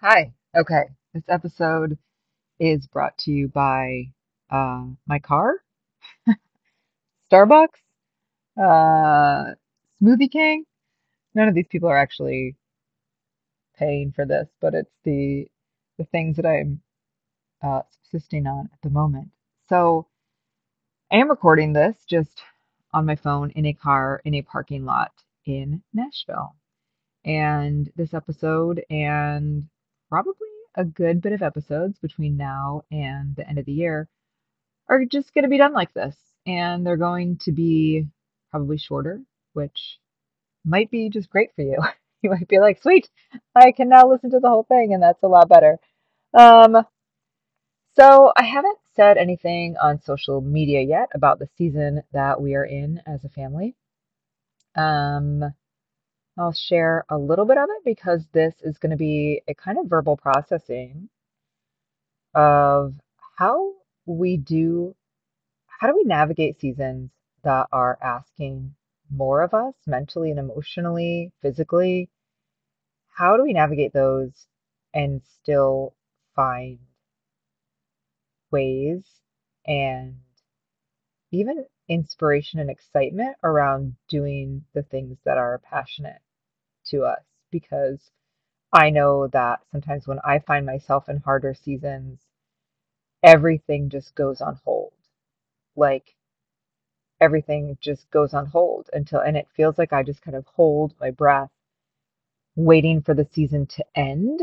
Hi. Okay. This episode is brought to you by uh, my car, Starbucks, uh, Smoothie King. None of these people are actually paying for this, but it's the the things that I'm uh, subsisting on at the moment. So I am recording this just on my phone in a car in a parking lot in Nashville. And this episode and probably a good bit of episodes between now and the end of the year are just going to be done like this. And they're going to be probably shorter, which might be just great for you. You might be like, sweet, I can now listen to the whole thing, and that's a lot better. Um, so I haven't said anything on social media yet about the season that we are in as a family. Um, I'll share a little bit of it because this is going to be a kind of verbal processing of how we do, how do we navigate seasons that are asking more of us mentally and emotionally, physically? How do we navigate those and still find ways and even inspiration and excitement around doing the things that are passionate to us? Because I know that sometimes when I find myself in harder seasons, everything just goes on hold. Like everything just goes on hold until, and it feels like I just kind of hold my breath, waiting for the season to end.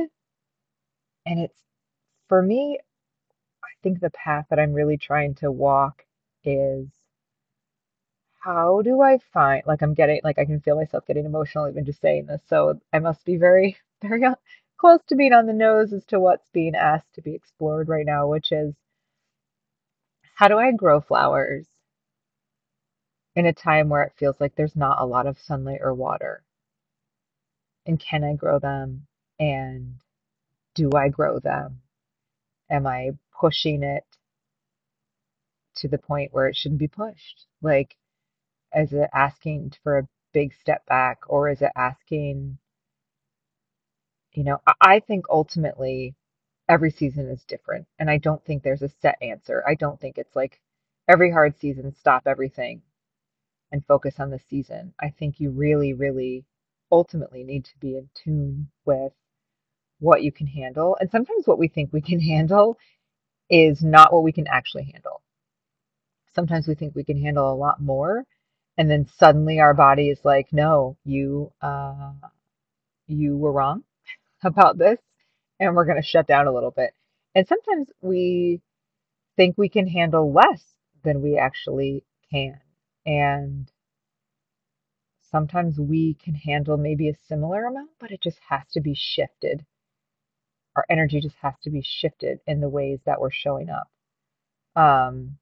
And it's for me, I think the path that I'm really trying to walk is how do I find, like, I'm getting, like, I can feel myself getting emotional even just saying this. So I must be very, very close to being on the nose as to what's being asked to be explored right now, which is how do I grow flowers in a time where it feels like there's not a lot of sunlight or water? And can I grow them? And do I grow them? Am I pushing it to the point where it shouldn't be pushed? Like, is it asking for a big step back or is it asking, you know, I think ultimately every season is different. And I don't think there's a set answer. I don't think it's like every hard season, stop everything and focus on the season. I think you really, really ultimately need to be in tune with what you can handle. And sometimes what we think we can handle is not what we can actually handle. Sometimes we think we can handle a lot more. And then suddenly our body is like, no, you, uh, you were wrong about this and we're going to shut down a little bit. And sometimes we think we can handle less than we actually can. And sometimes we can handle maybe a similar amount, but it just has to be shifted. Our energy just has to be shifted in the ways that we're showing up. Um,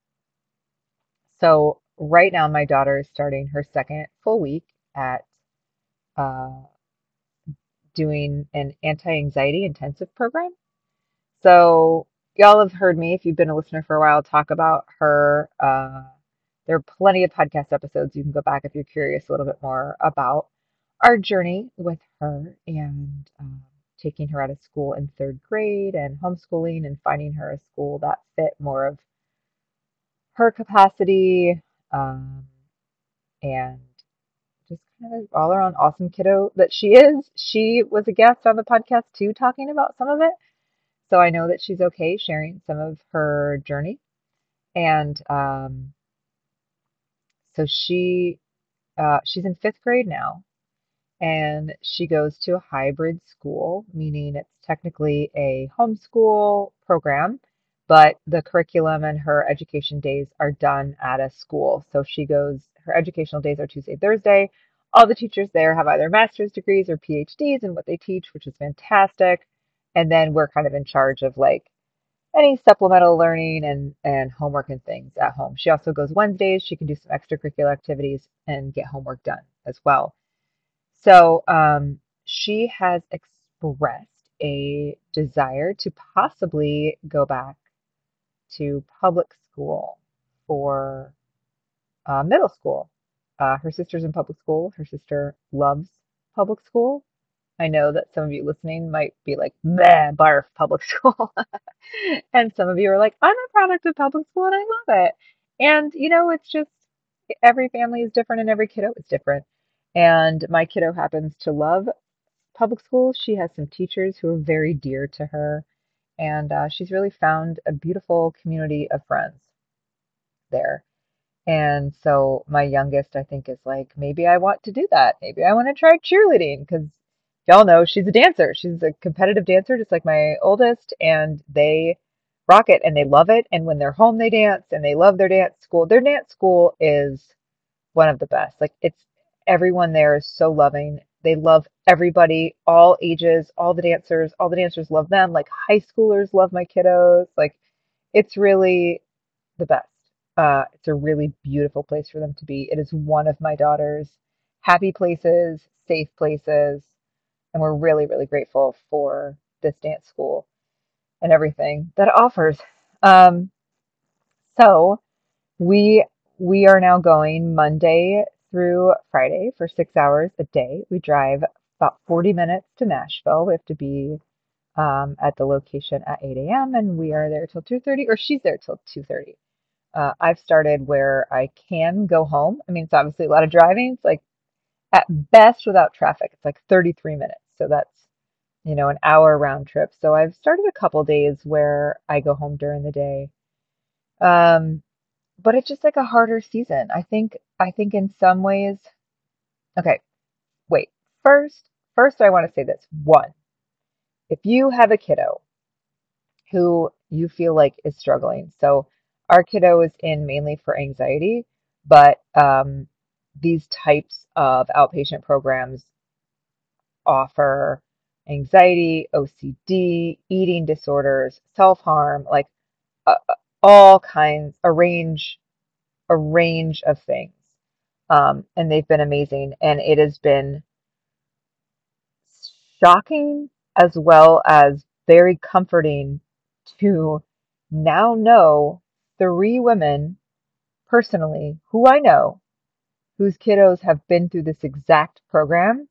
so right now, my daughter is starting her second full week at uh, doing an anti-anxiety intensive program. So y'all have heard me, if you've been a listener for a while, talk about her. Uh, there are plenty of podcast episodes you can go back if you're curious a little bit more about our journey with her and um, taking her out of school in third grade and homeschooling and finding her a school that fit more of her capacity um, and just kind of all around awesome kiddo that she is. She was a guest on the podcast too, talking about some of it. So I know that she's okay sharing some of her journey. And um, so she uh, she's in fifth grade now, and she goes to a hybrid school, meaning it's technically a homeschool program, but the curriculum and her education days are done at a school. So she goes, her educational days are Tuesday, Thursday. All the teachers there have either master's degrees or PhDs in what they teach, which is fantastic. And then we're kind of in charge of like any supplemental learning and, and homework and things at home. She also goes Wednesdays. She can do some extracurricular activities and get homework done as well. So um, she has expressed a desire to possibly go back to public school for uh, middle school. Uh, her sister's in public school. Her sister loves public school. I know that some of you listening might be like, meh, barf, public school. And some of you are like, I'm a product of public school and I love it. And, you know, it's just every family is different and every kiddo is different. And my kiddo happens to love public school. She has some teachers who are very dear to her. And uh, she's really found a beautiful community of friends there. And so my youngest, I think, is like, maybe I want to do that. Maybe I want to try cheerleading because y'all know she's a dancer. She's a competitive dancer, just like my oldest, and they rock it and they love it. And when they're home, they dance and they love their dance school. Their dance school is one of the best. Like it's everyone there is so loving. They love everybody, all ages, all the dancers. All the dancers love them. Like high schoolers love my kiddos. Like it's really the best. Uh, it's a really beautiful place for them to be. It is one of my daughter's happy places, safe places, and we're really, really grateful for this dance school and everything that it offers. Um, so we we are now going Monday through Friday for six hours a day. We drive about 40 minutes to Nashville. We have to be um, at the location at 8 a.m. and we are there till 2:30, or she's there till 2:30. Uh, I've started where I can go home. I mean, it's obviously a lot of driving. It's like at best without traffic, it's like 33 minutes. So that's, you know, an hour round trip. So I've started a couple days where I go home during the day. Um, but it's just like a harder season. I think I think in some ways, okay, wait. First, first I want to say this. One, if you have a kiddo who you feel like is struggling. So our kiddo is in mainly for anxiety, but um, these types of outpatient programs offer anxiety, OCD, eating disorders, self harm, like uh, all kinds, a range, a range of things. Um, and they've been amazing. And it has been shocking as well as very comforting to now know three women personally who I know whose kiddos have been through this exact program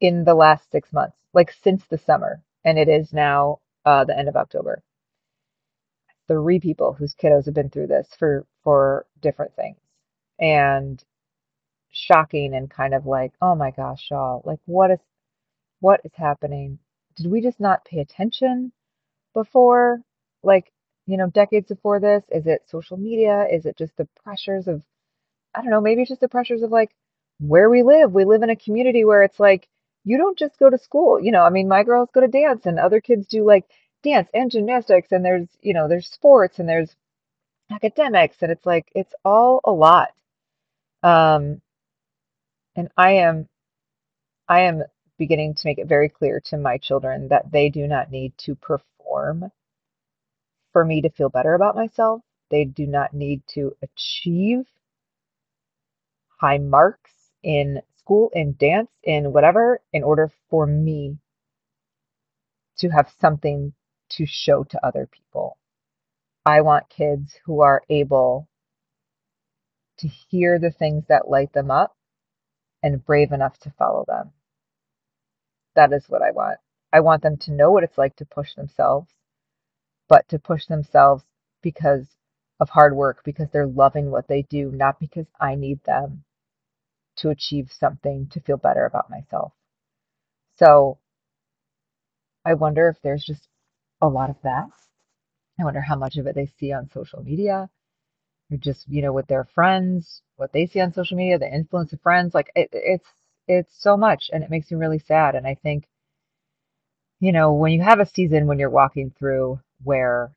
in the last six months, like since the summer. And it is now uh, the end of October. Three people whose kiddos have been through this for for different things, and shocking and kind of like, oh my gosh, y'all, like what is what is happening? Did we just not pay attention before? Like, you know, decades before this? Is it social media? Is it just the pressures of, I don't know, maybe it's just the pressures of like where we live. We live in a community where it's like, you don't just go to school. You know, I mean, my girls go to dance and other kids do like dance and gymnastics and there's, you know, there's sports and there's academics and it's like, it's all a lot. Um, and I am, I am beginning to make it very clear to my children that they do not need to perform for me to feel better about myself. They do not need to achieve high marks in school, in dance, in whatever, in order for me to have something to show to other people. I want kids who are able to hear the things that light them up and brave enough to follow them. That is what I want. I want them to know what it's like to push themselves, but to push themselves because of hard work, because they're loving what they do, not because I need them to achieve something to feel better about myself. So I wonder if there's just a lot of that. I wonder how much of it they see on social media or just, you know, with their friends, what they see on social media, the influence of friends. Like it, it's it's so much and it makes me really sad. And I think, you know, when you have a season when you're walking through where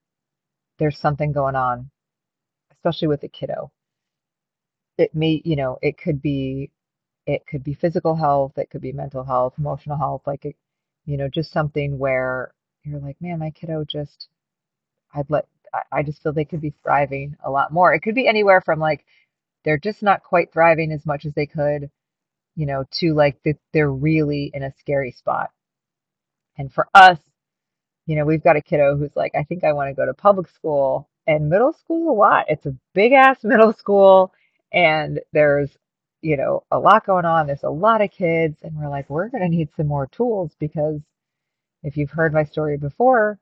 there's something going on, especially with a kiddo, it may, you know, it could be it could be physical health, it could be mental health, emotional health, like it, you know, just something where you're like, man, my kiddo just I'd let I just feel they could be thriving a lot more. It could be anywhere from like they're just not quite thriving as much as they could, you know, to like they're really in a scary spot. And for us, you know, we've got a kiddo who's like, I think I want to go to public school and middle school. What? It's a big ass middle school, and there's you know, a lot going on. There's a lot of kids, and we're like, we're going to need some more tools because if you've heard my story before,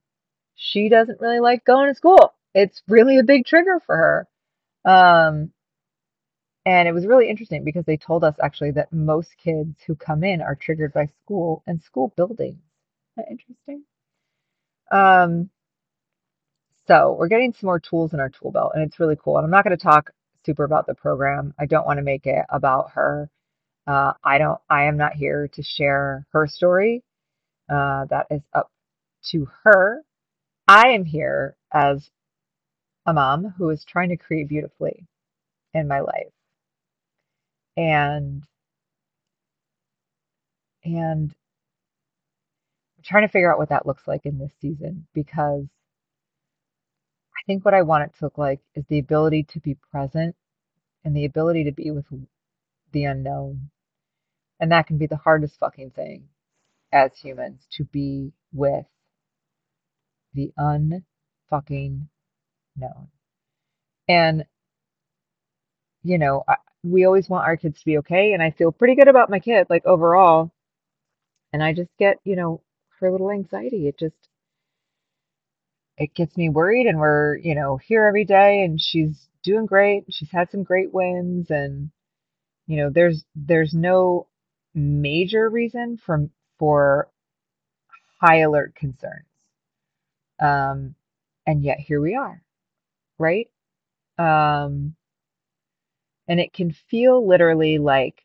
she doesn't really like going to school. It's really a big trigger for her. Um, and it was really interesting because they told us actually that most kids who come in are triggered by school and school buildings. That interesting? Um, so we're getting some more tools in our tool belt, and it's really cool. And I'm not going to talk super about the program. I don't want to make it about her. Uh, I don't. I am not here to share her story. Uh, that is up to her. I am here as a mom who is trying to create beautifully in my life, and and I'm trying to figure out what that looks like in this season because I think what I want it to look like is the ability to be present and the ability to be with the unknown. And that can be the hardest fucking thing as humans to be with the unfucking known. And, you know, I, we always want our kids to be okay. And I feel pretty good about my kid, like overall. And I just get, you know, her little anxiety. It just, it gets me worried and we're, you know, here every day and she's doing great. She's had some great wins and you know, there's there's no major reason for for high alert concerns. Um and yet here we are, right? Um and it can feel literally like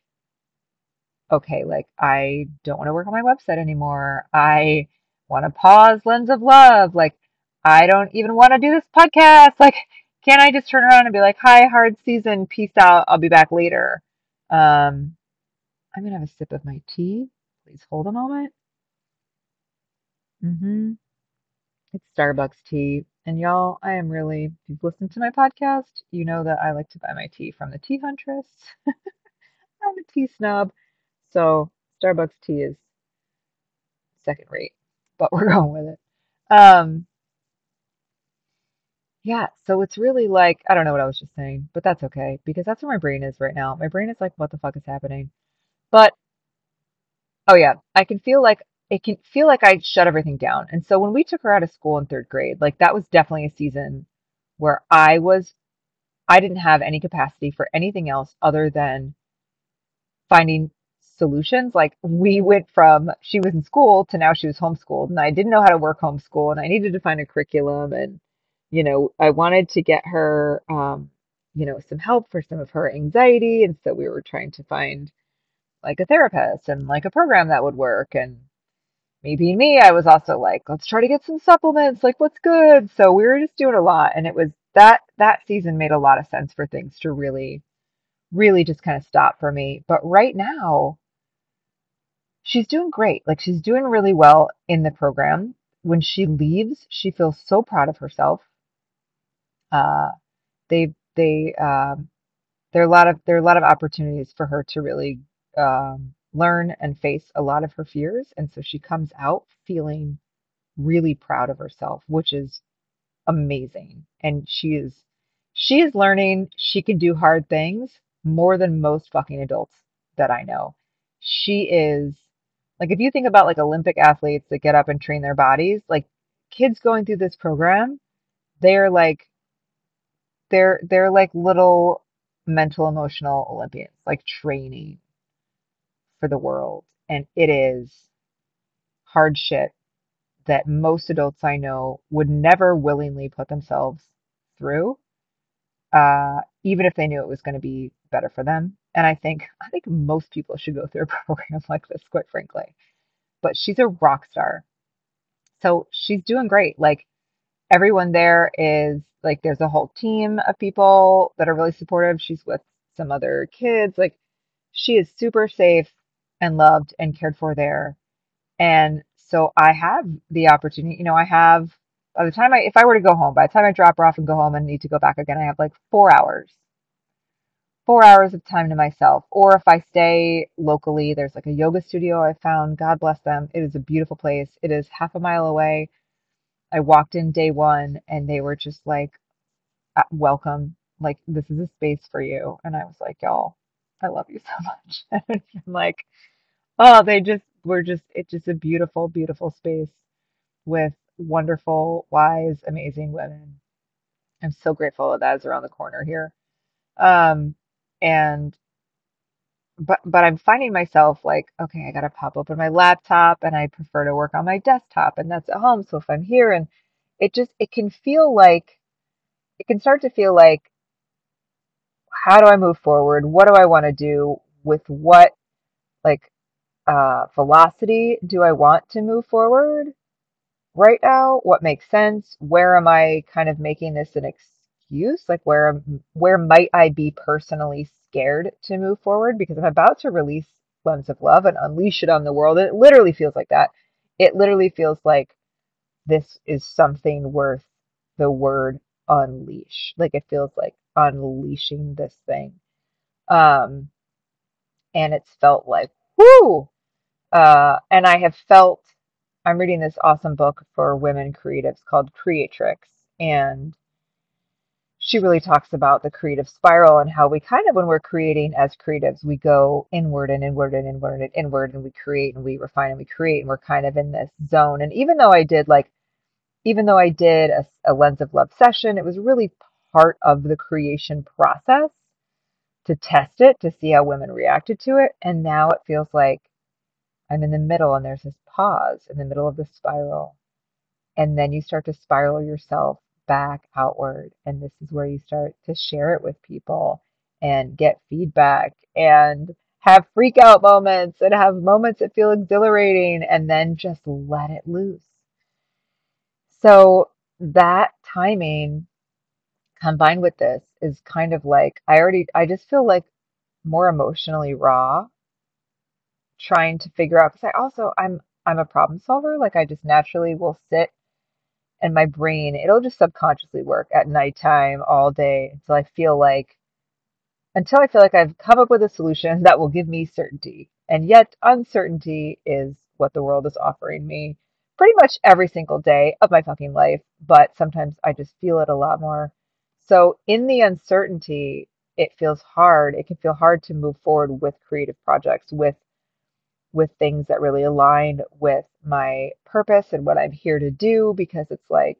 okay, like I don't want to work on my website anymore. I want to pause Lens of Love. Like I don't even want to do this podcast. Like, can I just turn around and be like, hi, hard season, peace out, I'll be back later. Um, I'm gonna have a sip of my tea. Please hold a moment. Mm-hmm. It's Starbucks tea. And y'all, I am really, if you've listened to my podcast, you know that I like to buy my tea from the Tea Huntress. I'm a tea snob. So Starbucks tea is second rate, but we're going with it. Um, yeah, so it's really like, I don't know what I was just saying, but that's okay because that's where my brain is right now. My brain is like, what the fuck is happening? But oh yeah, I can feel like it can feel like I shut everything down. And so when we took her out of school in third grade, like that was definitely a season where I was, I didn't have any capacity for anything else other than finding solutions. Like we went from she was in school to now she was homeschooled and I didn't know how to work homeschool and I needed to find a curriculum and you know, I wanted to get her um, you know, some help for some of her anxiety and so we were trying to find like a therapist and like a program that would work and me me, I was also like, let's try to get some supplements, like what's good. So we were just doing a lot and it was that that season made a lot of sense for things to really really just kind of stop for me. But right now, she's doing great. Like she's doing really well in the program. When she leaves, she feels so proud of herself. Uh, they they um, there are a lot of there are a lot of opportunities for her to really um, learn and face a lot of her fears, and so she comes out feeling really proud of herself, which is amazing. And she is she is learning she can do hard things more than most fucking adults that I know. She is like if you think about like Olympic athletes that get up and train their bodies, like kids going through this program, they're like they're they're like little mental emotional Olympians, like training for the world. And it is hard shit that most adults I know would never willingly put themselves through, uh, even if they knew it was going to be better for them. And I think I think most people should go through a program like this, quite frankly. But she's a rock star. So she's doing great. Like everyone there is like there's a whole team of people that are really supportive. She's with some other kids. Like she is super safe and loved and cared for there. And so I have the opportunity, you know, I have by the time I if I were to go home, by the time I drop her off and go home and need to go back again, I have like four hours four hours of time to myself. Or if I stay locally, there's like a yoga studio I found. God bless them. It is a beautiful place. It is half a mile away. I walked in day one and they were just like, uh, welcome. Like, this is a space for you. And I was like, y'all, I love you so much. I'm like, oh, they just, we're just, it's just a beautiful, beautiful space with wonderful, wise, amazing women. I'm so grateful that that is around the corner here. Um, and but but I'm finding myself like, okay, I gotta pop open my laptop and I prefer to work on my desktop and that's at home. So if I'm here and it just it can feel like it can start to feel like how do I move forward? What do I want to do? With what like uh velocity do I want to move forward? right now, what makes sense, where am I kind of making this an excuse? Like where where might I be personally scared to move forward? Because I'm about to release Lens of Love and unleash it on the world. It literally feels like that. It literally feels like this is something worth the word unleash. Like it feels like unleashing this thing. Um and it's felt like whoo. Uh and I have felt I'm reading this awesome book for women creatives called Creatrix, and she really talks about the creative spiral and how we kind of, when we're creating as creatives, we go inward and inward and inward and inward, and we create and we refine and we create, and we're kind of in this zone. And even though I did like, even though I did a, a lens of love session, it was really part of the creation process to test it to see how women reacted to it. And now it feels like I'm in the middle and there's this pause in the middle of the spiral. And then you start to spiral yourself back outward. And this is where you start to share it with people and get feedback and have freak out moments and have moments that feel exhilarating and then just let it loose. So that timing combined with this is kind of like I already I just feel like more emotionally raw trying to figure out because I also I'm I'm a problem solver. Like I just naturally will sit and my brain it'll just subconsciously work at nighttime all day until I feel like until I feel like I've come up with a solution that will give me certainty. And yet uncertainty is what the world is offering me pretty much every single day of my fucking life, but sometimes I just feel it a lot more. So in the uncertainty, it feels hard. It can feel hard to move forward with creative projects, with with things that really align with my purpose and what I'm here to do because it's like,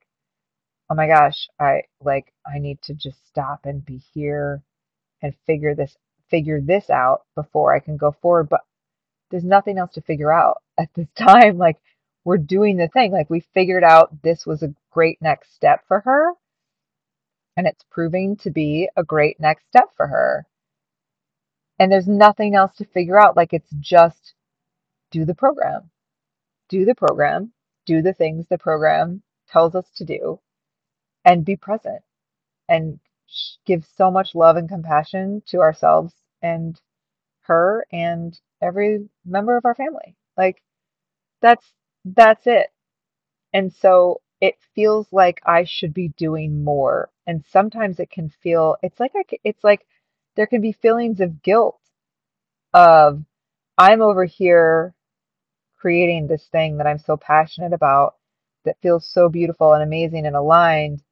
oh my gosh, I like I need to just stop and be here and figure this figure this out before I can go forward. But there's nothing else to figure out at this time. Like we're doing the thing. Like we figured out this was a great next step for her. And it's proving to be a great next step for her. And there's nothing else to figure out. Like it's just do the program. Do the program, do the things the program tells us to do, and be present and give so much love and compassion to ourselves and her and every member of our family. Like that's that's it. And so it feels like I should be doing more. And sometimes it can feel it's like I, it's like there can be feelings of guilt of I'm over here creating this thing that I'm so passionate about that feels so beautiful and amazing and aligned.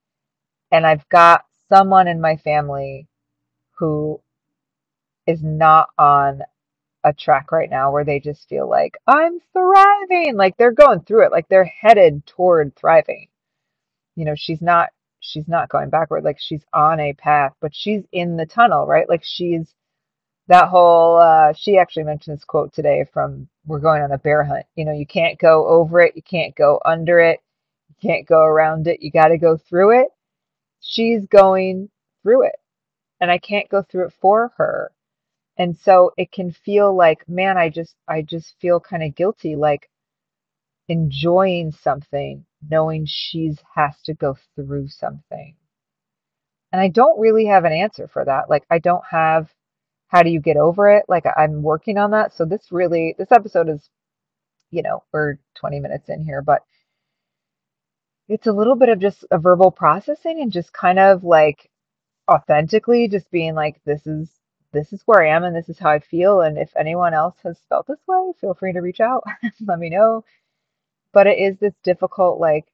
And I've got someone in my family who is not on a track right now where they just feel like I'm thriving. Like they're going through it, like they're headed toward thriving. You know, she's not she's not going backward, like she's on a path, but she's in the tunnel, right? Like she's that whole uh, she actually mentioned this quote today from we're going on a bear hunt. You know you can't go over it you can't go under it you can't go around it you got to go through it. She's going through it and i can't go through it for her. And so it can feel like man i just i just feel kind of guilty like enjoying something knowing she's has to go through something and i don't really have an answer for that like i don't have how do you get over it? Like I'm working on that. So this really, this episode is, you know, we're 20 minutes in here, but it's a little bit of just a verbal processing and just kind of like authentically just being like, this is, this is where I am and this is how I feel. And if anyone else has felt this way, feel free to reach out. Let me know. But it is this difficult, like,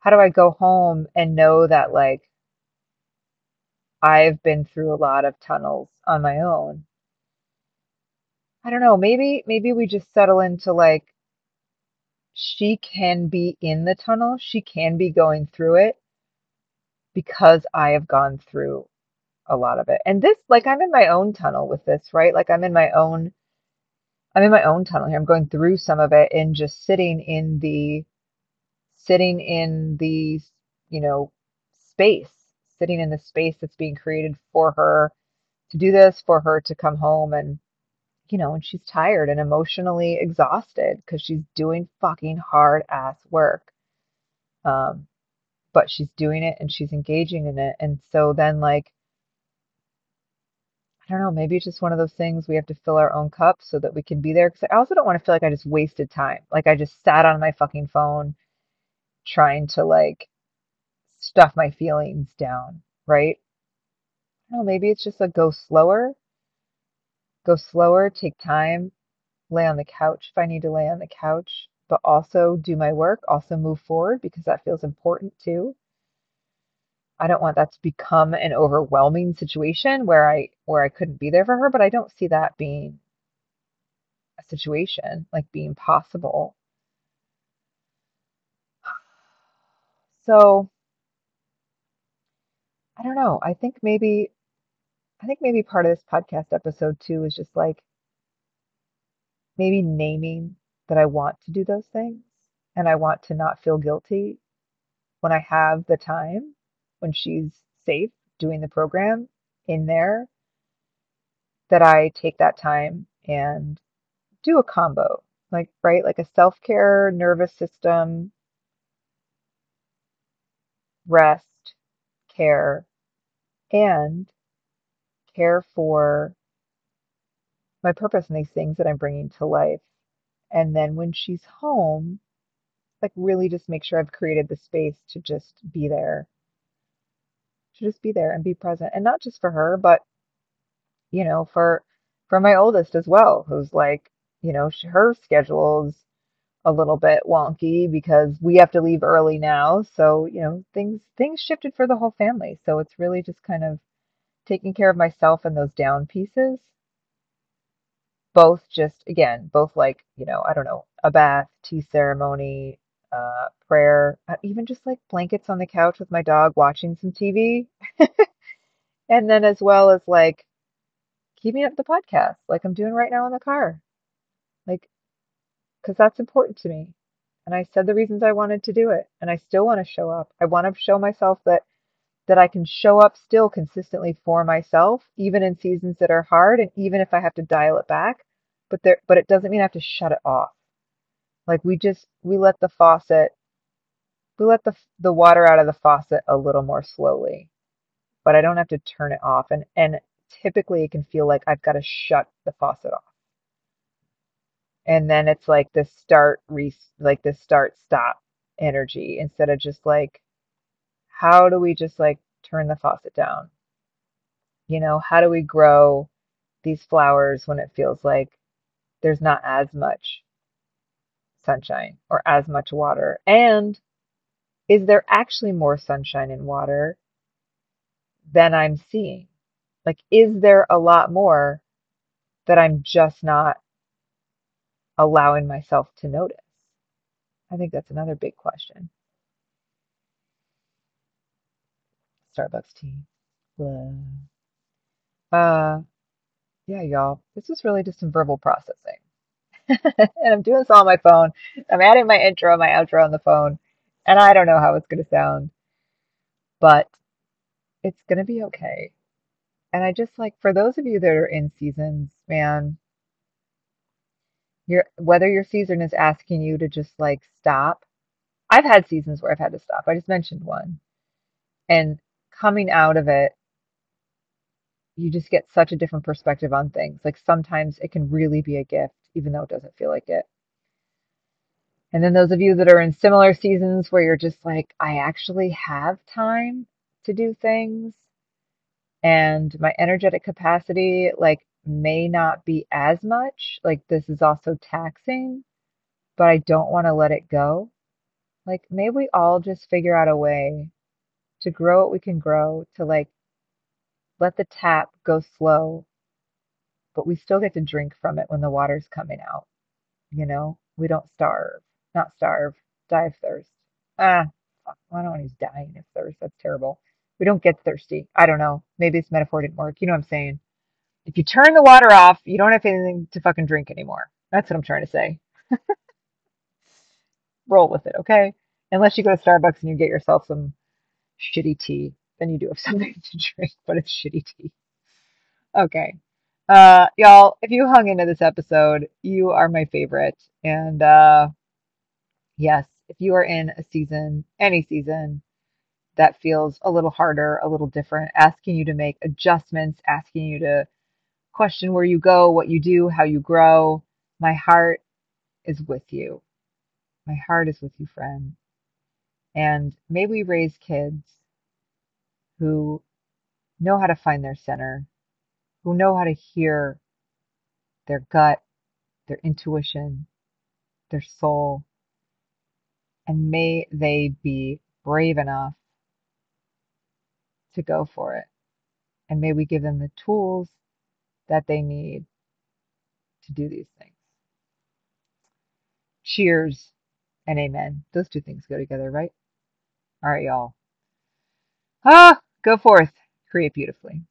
how do I go home and know that like I've been through a lot of tunnels on my own I don't know, maybe maybe we just settle into like she can be in the tunnel, she can be going through it because I have gone through a lot of it. And this like I'm in my own tunnel with this, right? Like I'm in my own I'm in my own tunnel here. I'm going through some of it and just sitting in the sitting in the, you know, space, sitting in the space that's being created for her to do this, for her to come home and, you know, and she's tired and emotionally exhausted because she's doing fucking hard ass work. Um, but she's doing it and she's engaging in it. And so then, like, I don't know, maybe it's just one of those things we have to fill our own cup so that we can be there. Because I also don't want to feel like I just wasted time. Like I just sat on my fucking phone trying to like stuff my feelings down, right? I know, maybe it's just a go slower, go slower, take time, lay on the couch if I need to lay on the couch, but also do my work, also move forward because that feels important too. I don't want that to become an overwhelming situation where I where I couldn't be there for her, but I don't see that being a situation like being possible. So I don't know. I think maybe I think maybe part of this podcast episode too is just like maybe naming that I want to do those things and I want to not feel guilty when I have the time when she's safe doing the program in there, that I take that time and do a combo, like, right? Like a self care, nervous system, rest, care, and care for my purpose and these things that I'm bringing to life. And then when she's home, like really just make sure I've created the space to just be there to just be there and be present and not just for her but you know for for my oldest as well who's like you know her schedule's a little bit wonky because we have to leave early now so you know things things shifted for the whole family. So it's really just kind of taking care of myself and those down pieces. Both just again both like you know i don't know a bath tea ceremony uh, prayer, uh, even just like blankets on the couch with my dog watching some TV. and then as well as like keeping up the podcast like I'm doing right now in the car. Like, because that's important to me. And I said the reasons I wanted to do it. And I still want to show up. I want to show myself that that I can show up still consistently for myself, even in seasons that are hard and even if I have to dial it back. But there but it doesn't mean I have to shut it off. Like we just we let the faucet we let the the water out of the faucet a little more slowly. But I don't have to turn it off and and typically it can feel like I've got to shut the faucet off. And then it's like this start re like this start stop energy instead of just like how do we just like turn the faucet down? You know, how do we grow these flowers when it feels like there's not as much sunshine or as much water? And is there actually more sunshine and water than I'm seeing? Like, is there a lot more that I'm just not allowing myself to notice? I think that's another big question. Starbucks tea. Uh, yeah, y'all. This is really just some verbal processing. and I'm doing this on my phone. I'm adding my intro, my outro on the phone, and I don't know how it's going to sound, but it's going to be okay. And I just like for those of you that are in seasons, man, your whether your season is asking you to just like stop. I've had seasons where I've had to stop. I just mentioned one. And coming out of it, you just get such a different perspective on things. Like sometimes it can really be a gift even though it doesn't feel like it. And then those of you that are in similar seasons where you're just like, I actually have time to do things and my energetic capacity like may not be as much. Like this is also taxing, but I don't want to let it go. Like maybe we all just figure out a way to grow what we can grow, to like let the tap go slow, but we still get to drink from it when the water's coming out. You know, we don't starve, not starve, die of thirst. Ah, I don't want to use dying of thirst. That's terrible. We don't get thirsty. I don't know. Maybe this metaphor didn't work. You know what I'm saying? If you turn the water off, you don't have anything to fucking drink anymore. That's what I'm trying to say. Roll with it, okay? Unless you go to Starbucks and you get yourself some shitty tea, then you do have something to drink, but it's shitty tea. Okay. Uh, y'all, if you hung into this episode, you are my favorite. And, uh, yes, if you are in a season, any season, that feels a little harder, a little different, asking you to make adjustments, asking you to question where you go, what you do, how you grow, my heart is with you. My heart is with you, friend. And may we raise kids who know how to find their center, who know how to hear their gut, their intuition, their soul, and may they be brave enough to go for it. And may we give them the tools that they need to do these things. Cheers and amen. Those two things go together, right? All right, y'all. Ah, go forth, create beautifully.